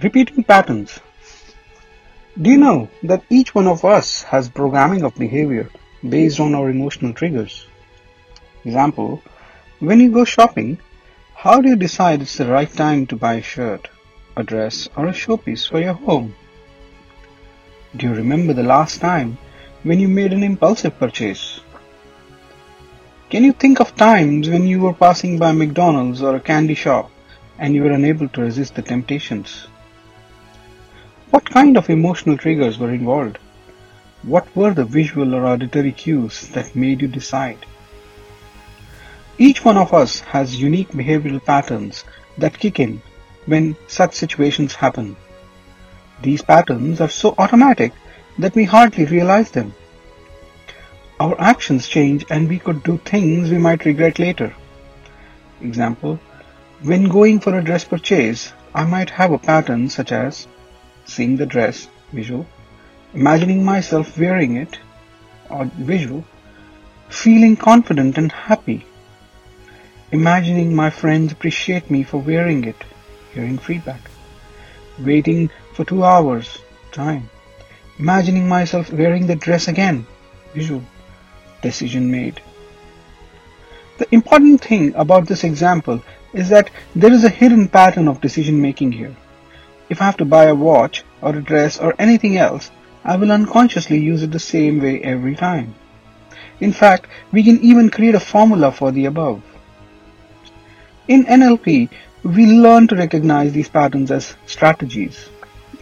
Repeating patterns. Do you know that each one of us has programming of behavior based on our emotional triggers? Example, when you go shopping, how do you decide it's the right time to buy a shirt, a dress, or a showpiece for your home? Do you remember the last time when you made an impulsive purchase? Can you think of times when you were passing by McDonald's or a candy shop and you were unable to resist the temptations? What kind of emotional triggers were involved? What were the visual or auditory cues that made you decide? Each one of us has unique behavioral patterns that kick in when such situations happen. These patterns are so automatic that we hardly realize them. Our actions change and we could do things we might regret later. Example, when going for a dress purchase, I might have a pattern such as seeing the dress, visual, imagining myself wearing it, or visual, feeling confident and happy, imagining my friends appreciate me for wearing it, hearing feedback, waiting for two hours, time, imagining myself wearing the dress again, visual, decision made. The important thing about this example is that there is a hidden pattern of decision making here. If I have to buy a watch or a dress or anything else, I will unconsciously use it the same way every time. In fact, we can even create a formula for the above. In NLP, we learn to recognize these patterns as strategies.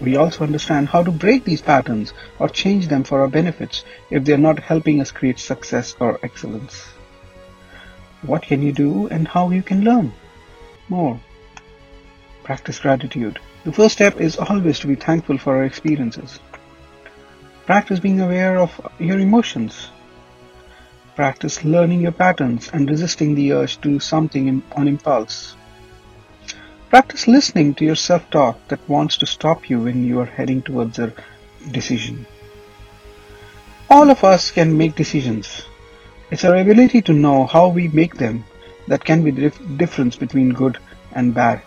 We also understand how to break these patterns or change them for our benefits if they are not helping us create success or excellence. What can you do and how you can learn more? Practice gratitude. The first step is always to be thankful for our experiences. Practice being aware of your emotions. Practice learning your patterns and resisting the urge to do something on impulse. Practice listening to your self-talk that wants to stop you when you are heading towards a decision. All of us can make decisions. It's our ability to know how we make them that can be the difference between good and bad.